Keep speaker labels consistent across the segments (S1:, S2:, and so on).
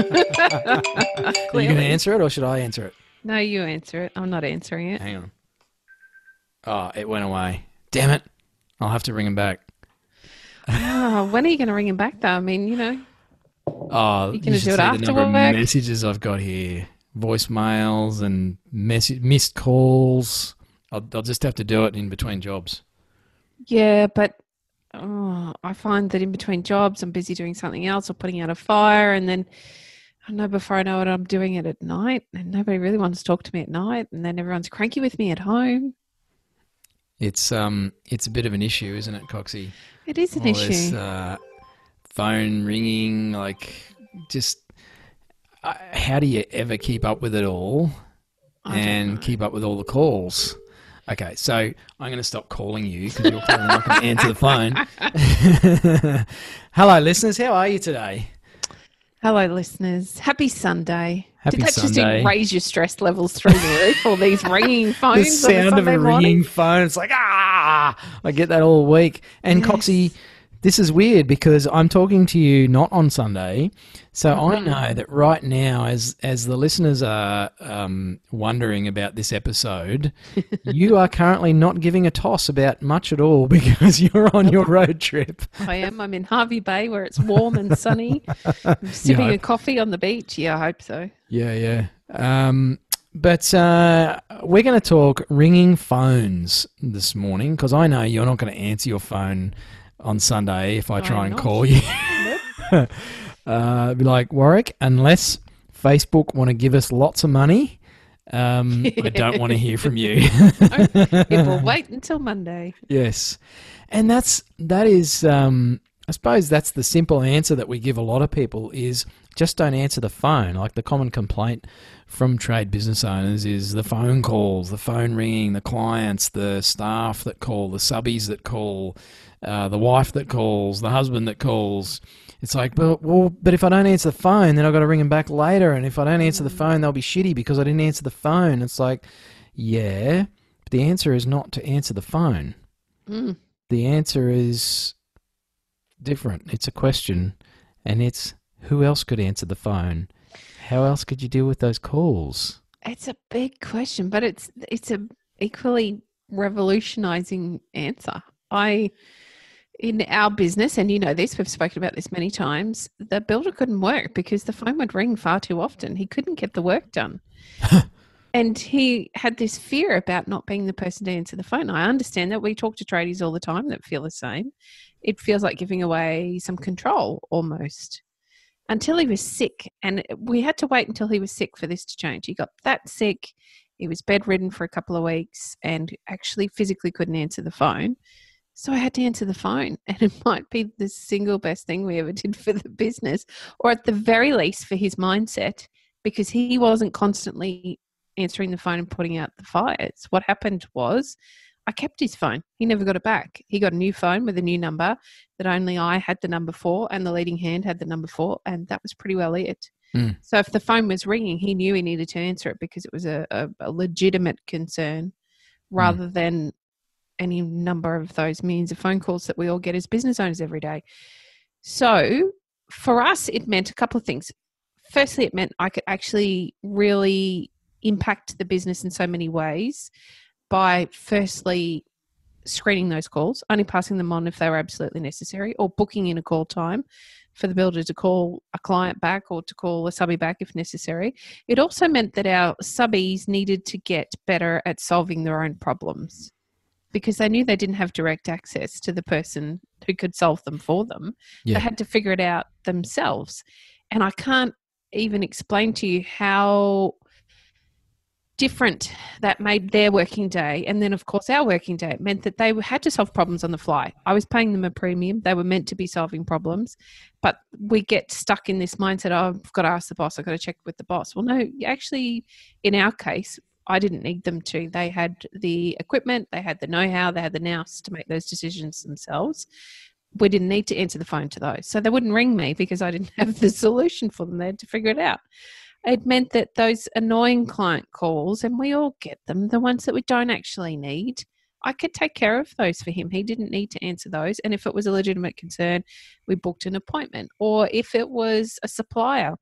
S1: Are you going to answer it or should I answer it?
S2: No, you answer it. I'm not answering it.
S1: Hang on. Oh, it went away. Damn it. I'll have to ring him back.
S2: Oh, when are you going to ring him back, though? I mean, you know,
S1: Oh,
S2: You gonna do it after
S1: the number of
S2: work?
S1: messages I've got here. Voicemails and mess- missed calls. I'll, I'll just have to do it in between jobs.
S2: yeah, but oh, I find that in between jobs, I'm busy doing something else or putting out a fire, and then I know before I know it, I'm doing it at night, and nobody really wants to talk to me at night, and then everyone's cranky with me at home.
S1: It's um, it's a bit of an issue, isn't it, Coxie?
S2: It is an
S1: All this,
S2: issue.
S1: uh, phone ringing, like just uh, how do you ever keep up with it all and
S2: know.
S1: keep up with all the calls? Okay, so I'm going to stop calling you because you're clearly not going to answer the phone. Hello, listeners. How are you today?
S2: Hello, listeners. Happy Sunday.
S1: Happy
S2: Did that
S1: Sunday.
S2: just raise your stress levels through the roof? All these ringing
S1: The
S2: phones. on a
S1: sound of a
S2: morning?
S1: ringing phone. It's like, ah, I get that all week. And
S2: Yes.
S1: Coxie, this is weird because I'm talking to you not on Sunday. So I
S2: Mm-hmm.
S1: know that right now, as as the listeners are um, wondering about this episode, you are currently not giving a toss about much at all because you're on your road trip.
S2: I am. I'm in Hervey Bay where it's warm and sunny. I'm sipping a coffee on the beach. Yeah, I hope so.
S1: Yeah, yeah. Um, but uh, we're going to talk ringing phones this morning because I know you're not going to answer your phone on Sunday if I try
S2: I'm
S1: and
S2: not.
S1: call you. uh, be like Warwick, unless Facebook want to give us lots of money. Um, I don't want to hear from you.
S2: It will wait until Monday.
S1: Yes, and that's that is. Um, I suppose that's the simple answer that we give a lot of people is just don't answer the phone. Like the common complaint from trade business owners is the phone calls, the phone ringing, the clients, the staff that call, the subbies that call, uh, the wife that calls, the husband that calls. It's like, well, well, but if I don't answer the phone, then I've got to ring them back later. And if I don't answer the phone, they'll be shitty because I didn't answer the phone. It's like, yeah, but the answer is not to answer the phone.
S2: Mm.
S1: The answer is different. It's a question, and it's who else could answer the phone? How else could you deal with those calls?
S2: It's a big question, but it's it's a equally revolutionizing answer. I in our business, and you know this, we've spoken about this many times, the builder couldn't work because the phone would ring far too often. He couldn't get the work done. and he had this fear about not being the person to answer the phone. I understand that we talk to tradies all the time that feel the same. It feels like giving away some control almost until he was sick. And we had to wait until he was sick for this to change. He got that sick. He was bedridden for a couple of weeks and actually physically couldn't answer the phone. So I had to answer the phone. And it might be the single best thing we ever did for the business, or at the very least for his mindset, because he wasn't constantly answering the phone and putting out the fires. What happened was I kept his phone. He never got it back. He got a new phone with a new number that only I had the number for, and the leading hand had the number for, and that was pretty well it.
S1: Mm.
S2: So if the phone was ringing, he knew he needed to answer it because it was a, a, a legitimate concern rather than any number of those millions of phone calls that we all get as business owners every day. So for us, it meant a couple of things. Firstly, it meant I could actually really impact the business in so many ways by firstly screening those calls, only passing them on if they were absolutely necessary, or booking in a call time for the builder to call a client back or to call a subby back if necessary. It also meant that our subbies needed to get better at solving their own problems because they knew they didn't have direct access to the person who could solve them for them.
S1: Yeah.
S2: They had to figure it out themselves. And I can't even explain to you how different that made their working day. And then of course our working day it meant that they had to solve problems on the fly. I was paying them a premium. They were meant to be solving problems. But we get stuck in this mindset oh, i've got to ask the boss. I've got to check with the boss. Well no actually in our case i didn't need them to. They had the equipment. They had the know-how. They had the nous to make those decisions themselves. We didn't need to answer the phone to those. So they wouldn't ring me because i didn't have the solution for them. They had to figure it out it meant that those annoying client calls, and we all get them, the ones that we don't actually need, I could take care of those for him. He didn't need to answer those. And if it was a legitimate concern, we booked an appointment. Or if it was a supplier,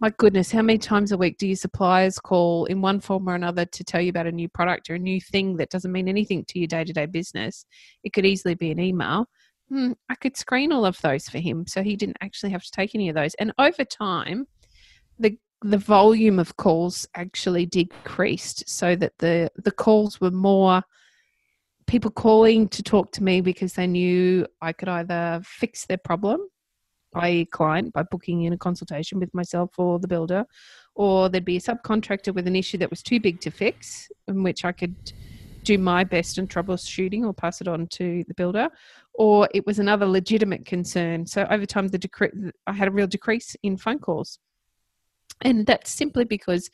S2: my goodness, how many times a week do your suppliers call in one form or another to tell you about a new product or a new thing that doesn't mean anything to your day to day business? It could easily be an email. Hmm, I could screen all of those for him so he didn't actually have to take any of those. And over time, the the volume of calls actually decreased so that the the calls were more people calling to talk to me because they knew I could either fix their problem by client by booking in a consultation with myself or the builder or there'd be a subcontractor with an issue that was too big to fix in which I could do my best in troubleshooting or pass it on to the builder or it was another legitimate concern. So over time the decre- I had a real decrease in phone calls and that's simply because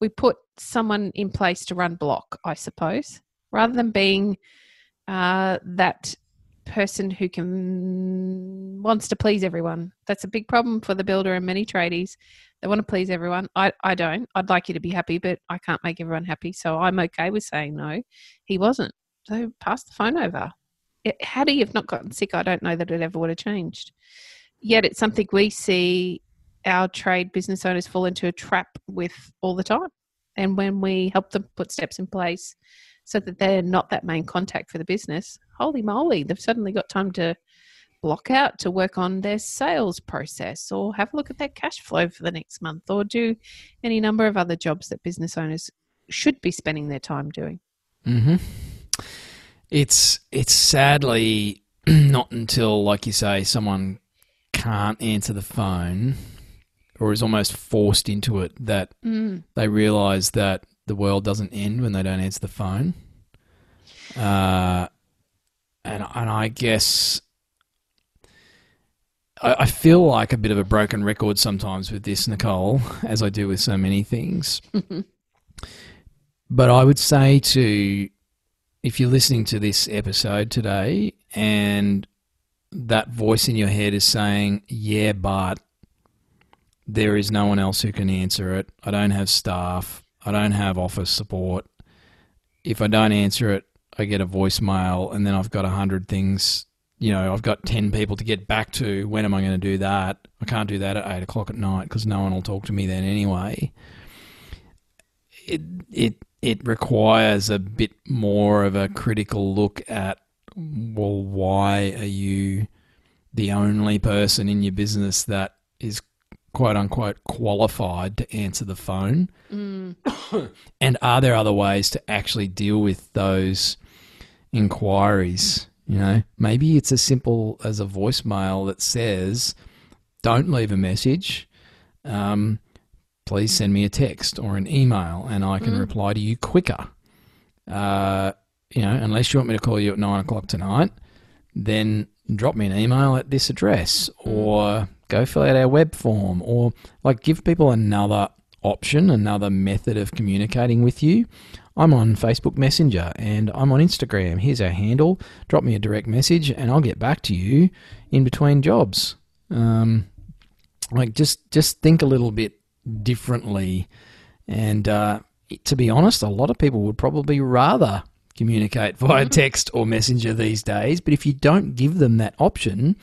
S2: we put someone in place to run block, I suppose, rather than being uh, that person who can wants to please everyone. That's a big problem for the builder and many tradies. They want to please everyone. I, I don't. I'd like you to be happy, but I can't make everyone happy. So I'm okay with saying no. He wasn't. So pass the phone over. It, had he have not gotten sick, I don't know that it ever would have changed. Yet it's something we see our trade business owners fall into a trap with all the time. And when we help them put steps in place so that they're not that main contact for the business, holy moly, they've suddenly got time to block out to work on their sales process or have a look at their cash flow for the next month or do any number of other jobs that business owners should be spending their time doing.
S1: Mm-hmm. It's it's sadly not until, like you say, someone can't answer the phone or is almost forced into it that
S2: mm.
S1: they realize that the world doesn't end when they don't answer the phone. Uh, and and I guess I, I, feel like a bit of a broken record sometimes with this, Nicole, as I do with so many things. but I would say to if you're listening to this episode today and that voice in your head is saying, "Yeah, but," there is no one else who can answer it. I don't have staff. I don't have office support. If I don't answer it, I get a voicemail, and then I've got a hundred things. You know, I've got ten people to get back to. When am I going to do that? I can't do that at eight o'clock at night because no one will talk to me then anyway. It it it requires a bit more of a critical look at well, why are you the only person in your business that is quote unquote qualified to answer the phone?
S2: Mm.
S1: and are there other ways to actually deal with those inquiries? You know, maybe it's as simple as a voicemail that says, "Don't leave a message. Um, please send me a text or an email, and I can mm. reply to you quicker." Uh, you know, unless you want me to call you at nine o'clock tonight, then drop me an email at this address mm. or go fill out our web form or like give people another option, another method of communicating with you. I'm on Facebook Messenger and I'm on Instagram. Here's our handle. Drop me a direct message and I'll get back to you in between jobs. Um, like just just think a little bit differently. And uh, to be honest, a lot of people would probably rather communicate via text or messenger these days. But if you don't give them that option,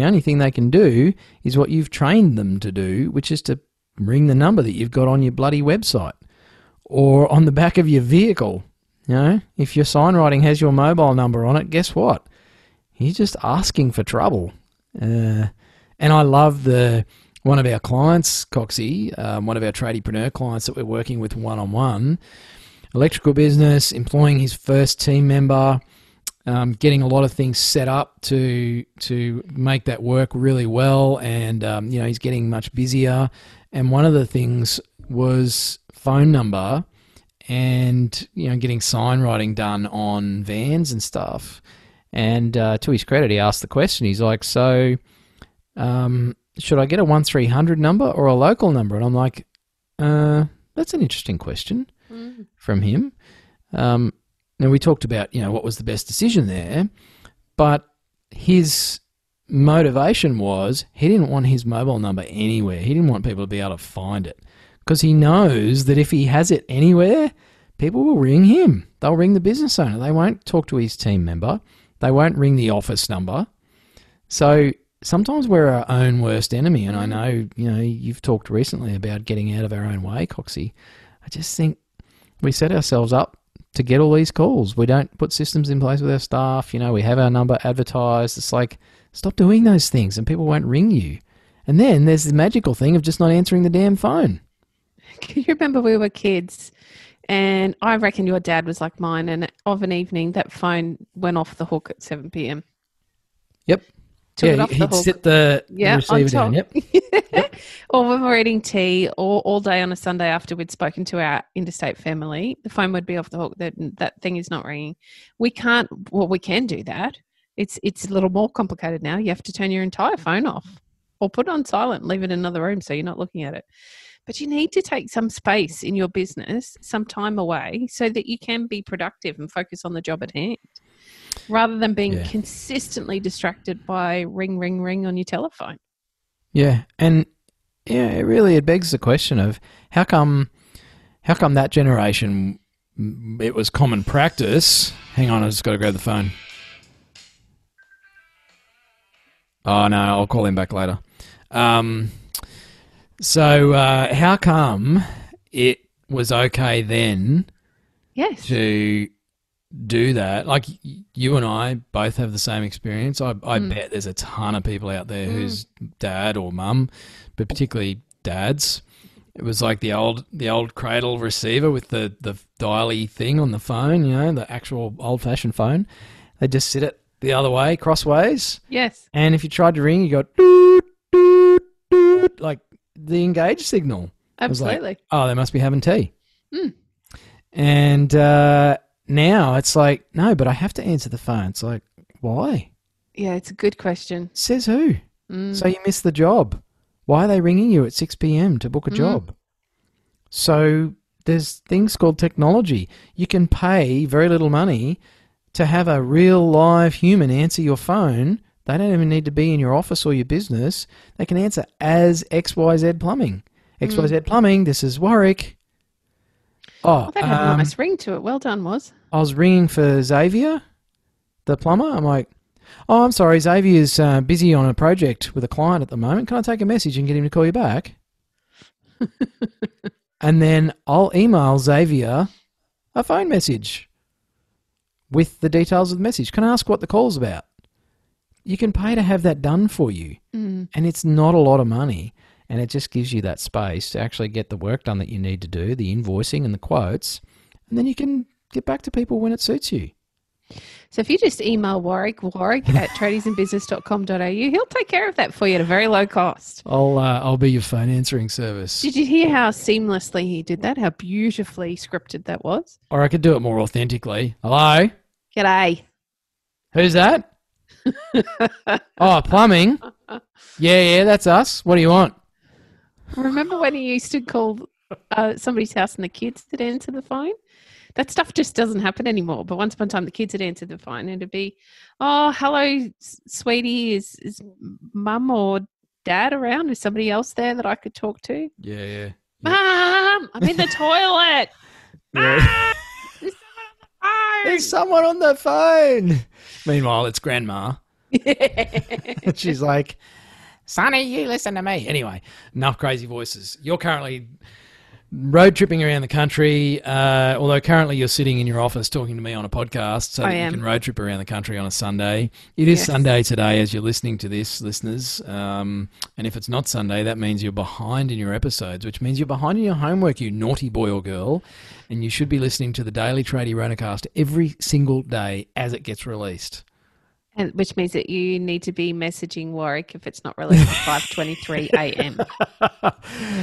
S1: the only thing they can do is what you've trained them to do, which is to ring the number that you've got on your bloody website or on the back of your vehicle. You know, if your sign writing has your mobile number on it, guess what? He's just asking for trouble. Uh, and I love the one of our clients, Coxie, um, one of our tradiepreneur clients that we're working with one on one, electrical business, employing his first team member um, getting a lot of things set up to to make that work really well, and um, you know he's getting much busier. And one of the things was phone number, and you know getting sign writing done on vans and stuff. And uh, to his credit, he asked the question. He's like, "So, um, should I get a one three hundred number or a local number?" And I'm like, uh, "That's an interesting question
S2: Mm.
S1: from him." Um, now we talked about you know what was the best decision there, but his motivation was he didn't want his mobile number anywhere. He didn't want people to be able to find it because he knows that if he has it anywhere, people will ring him. They'll ring the business owner. They won't talk to his team member. They won't ring the office number. So sometimes we're our own worst enemy. And I know, you know, you've talked recently about getting out of our own way, Coxie. I just think we set ourselves up to get all these calls. We don't put systems in place with our staff. You know, we have our number advertised. It's like, stop doing those things and people won't ring you. And then there's the magical thing of just not answering the damn phone.
S2: Can you remember we were kids? And I reckon your dad was like mine. And of an evening, that phone went off the hook at 7 p.m.
S1: Yep.
S2: Took
S1: yeah, he'd
S2: hook.
S1: sit the, the
S2: Yeah, on
S1: receiver down.
S2: top.
S1: Yep.
S2: or when we're eating tea or all day on a Sunday after we'd spoken to our interstate family, the phone would be off the hook. That that thing is not ringing. We can't. Well, we can do that. It's it's a little more complicated now. You have to turn your entire phone off or put it on silent, leave it in another room so you're not looking at it. But you need to take some space in your business, some time away, so that you can be productive and focus on the job at hand, rather than being
S1: Yeah.
S2: consistently distracted by ring, ring, ring on your telephone.
S1: Yeah, and yeah, it really it begs the question of how come how come that generation it was common practice. Hang on, I just got to grab the phone. Oh no, I'll call him back later. Um, so uh, how come it was okay then
S2: Yes.
S1: to do that. Like you and I both have the same experience. I, I
S2: Mm.
S1: bet there's a ton of people out there
S2: Mm.
S1: whose dad or mum, but particularly dads, it was like the old the old cradle receiver with the the dialy thing on the phone. You know, the actual old fashioned phone. They just sit it the other way, crossways,
S2: Yes.
S1: and if you tried to ring, you got doot doot doot, like the engage signal was like,
S2: Absolutely.
S1: oh, they must be having tea.
S2: Mm.
S1: And uh, now it's like, no, but I have to answer the phone. It's like, why?
S2: yeah, it's a good question.
S1: Says who?
S2: Mm.
S1: So you missed the job. Why are they ringing you at 6 p.m. to book a
S2: Mm.
S1: job? So there's things called technology. You can pay very little money to have a real live human answer your phone. They don't even need to be in your office or your business. They can answer as XYZ Plumbing. XYZ Plumbing, this is Warwick. Oh,
S2: Oh, that had a
S1: um,
S2: nice ring to it. Well done, Waz.
S1: I was ringing for Xavier, the plumber. I'm like, oh, I'm sorry, Xavier's uh, busy on a project with a client at the moment. Can I take a message and get him to call you back? and then I'll email Xavier a phone message with the details of the message. Can I ask what the call's about? You can pay to have that done for you,
S2: Mm.
S1: and it's not a lot of money. And it just gives you that space to actually get the work done that you need to do, the invoicing and the quotes, and then you can get back to people when it suits you.
S2: So if you just email Warwick, warwick at tradiesinbusiness.com.au, he'll take care of that for you at a very low cost.
S1: I'll uh, I'll be your phone answering service,
S2: Did you hear how seamlessly he did that? How beautifully scripted that was?
S1: or I could do it more authentically. Hello,
S2: G'day.
S1: who's that? oh, plumbing. Yeah, yeah, that's us. What do you want?
S2: Remember when he used to call uh, somebody's house and the kids would answer the phone? That stuff just doesn't happen anymore. But once upon a time, the kids had answered the phone and it'd be, oh, hello, sweetie. Is, is mum or dad around? Is somebody else there that I could talk to?
S1: Yeah, yeah.
S2: Mum, I'm in the toilet.
S1: yeah.
S2: There's someone on
S1: There's someone on the phone. Meanwhile, it's grandma.
S2: phone.
S1: She's like, Sonny, you listen to me. Anyway, enough crazy voices. You're currently road tripping around the country, uh, although currently you're sitting in your office talking to me on a podcast so
S2: I
S1: that
S2: am.
S1: you can road trip around the country on a Sunday. It is
S2: Yes.
S1: Sunday today as you're listening to this, listeners. Um, and if it's not Sunday, that means you're behind in your episodes, which means you're behind in your homework, you naughty boy or girl. And you should be listening to the Daily TradieRonaCast every single day as it gets released.
S2: And which means that you need to be messaging Warwick if it's not released at 5.23 a.m.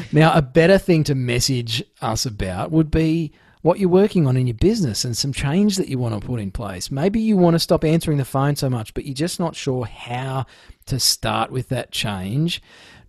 S1: now, a better thing to message us about would be what you're working on in your business and some change that you want to put in place. Maybe you want to stop answering the phone so much, but you're just not sure how to start with that change.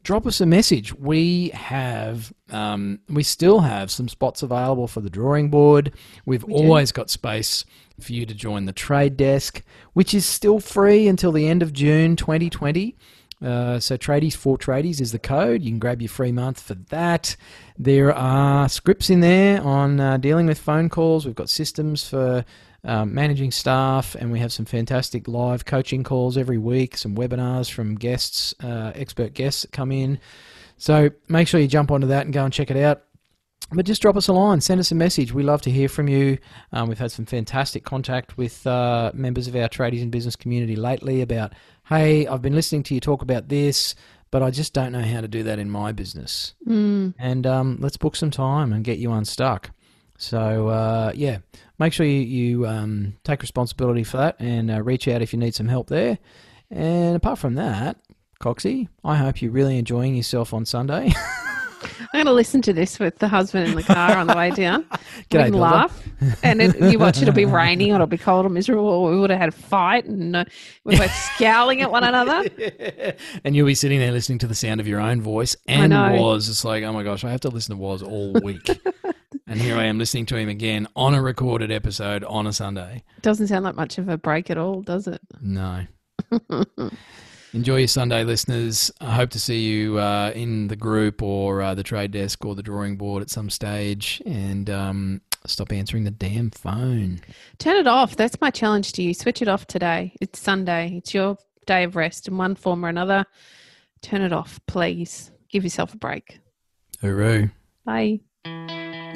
S1: Drop us a message. We have, um, we still have some spots available for the drawing board. We've
S2: We
S1: always got space for you to join the trade desk, which is still free until the end of June 2020. Uh, so tradies for tradies is the code. You can grab your free month for that. There are scripts in there on uh, dealing with phone calls. We've got systems for um, managing staff, and we have some fantastic live coaching calls every week. Some webinars from guests, uh, expert guests that come in. So make sure you jump onto that and go and check it out. But just drop us a line, send us a message. We love to hear from you. Um, we've had some fantastic contact with uh, members of our tradies in business community lately about, hey, I've been listening to you talk about this, but I just don't know how to do that in my business.
S2: Mm.
S1: And um, let's book some time and get you unstuck. So uh, yeah, make sure you, you um, take responsibility for that and uh, reach out if you need some help there. And apart from that, Coxie, I hope you're really enjoying yourself on Sunday.
S2: I'm going to listen to this with the husband in the car on the way down. we
S1: G'day,
S2: can laugh. And it, you watch it'll be raining or it'll be cold or miserable or we would have had a fight and uh, we're both scowling at one another.
S1: and you'll be sitting there listening to the sound of your own voice and Waz. It's like, oh my gosh, I have to listen to Waz all week. And here I am listening to him again on a recorded episode on a Sunday.
S2: Doesn't sound like much of a break at all, does it?
S1: No. Enjoy your Sunday, listeners. I hope to see you uh, in the group or uh, the trade desk or the drawing board at some stage. And um, stop answering the damn phone.
S2: Turn it off. That's my challenge to you. Switch it off today. It's Sunday. It's your day of rest in one form or another. Turn it off, please. Give yourself a break.
S1: Hooroo.
S2: Bye.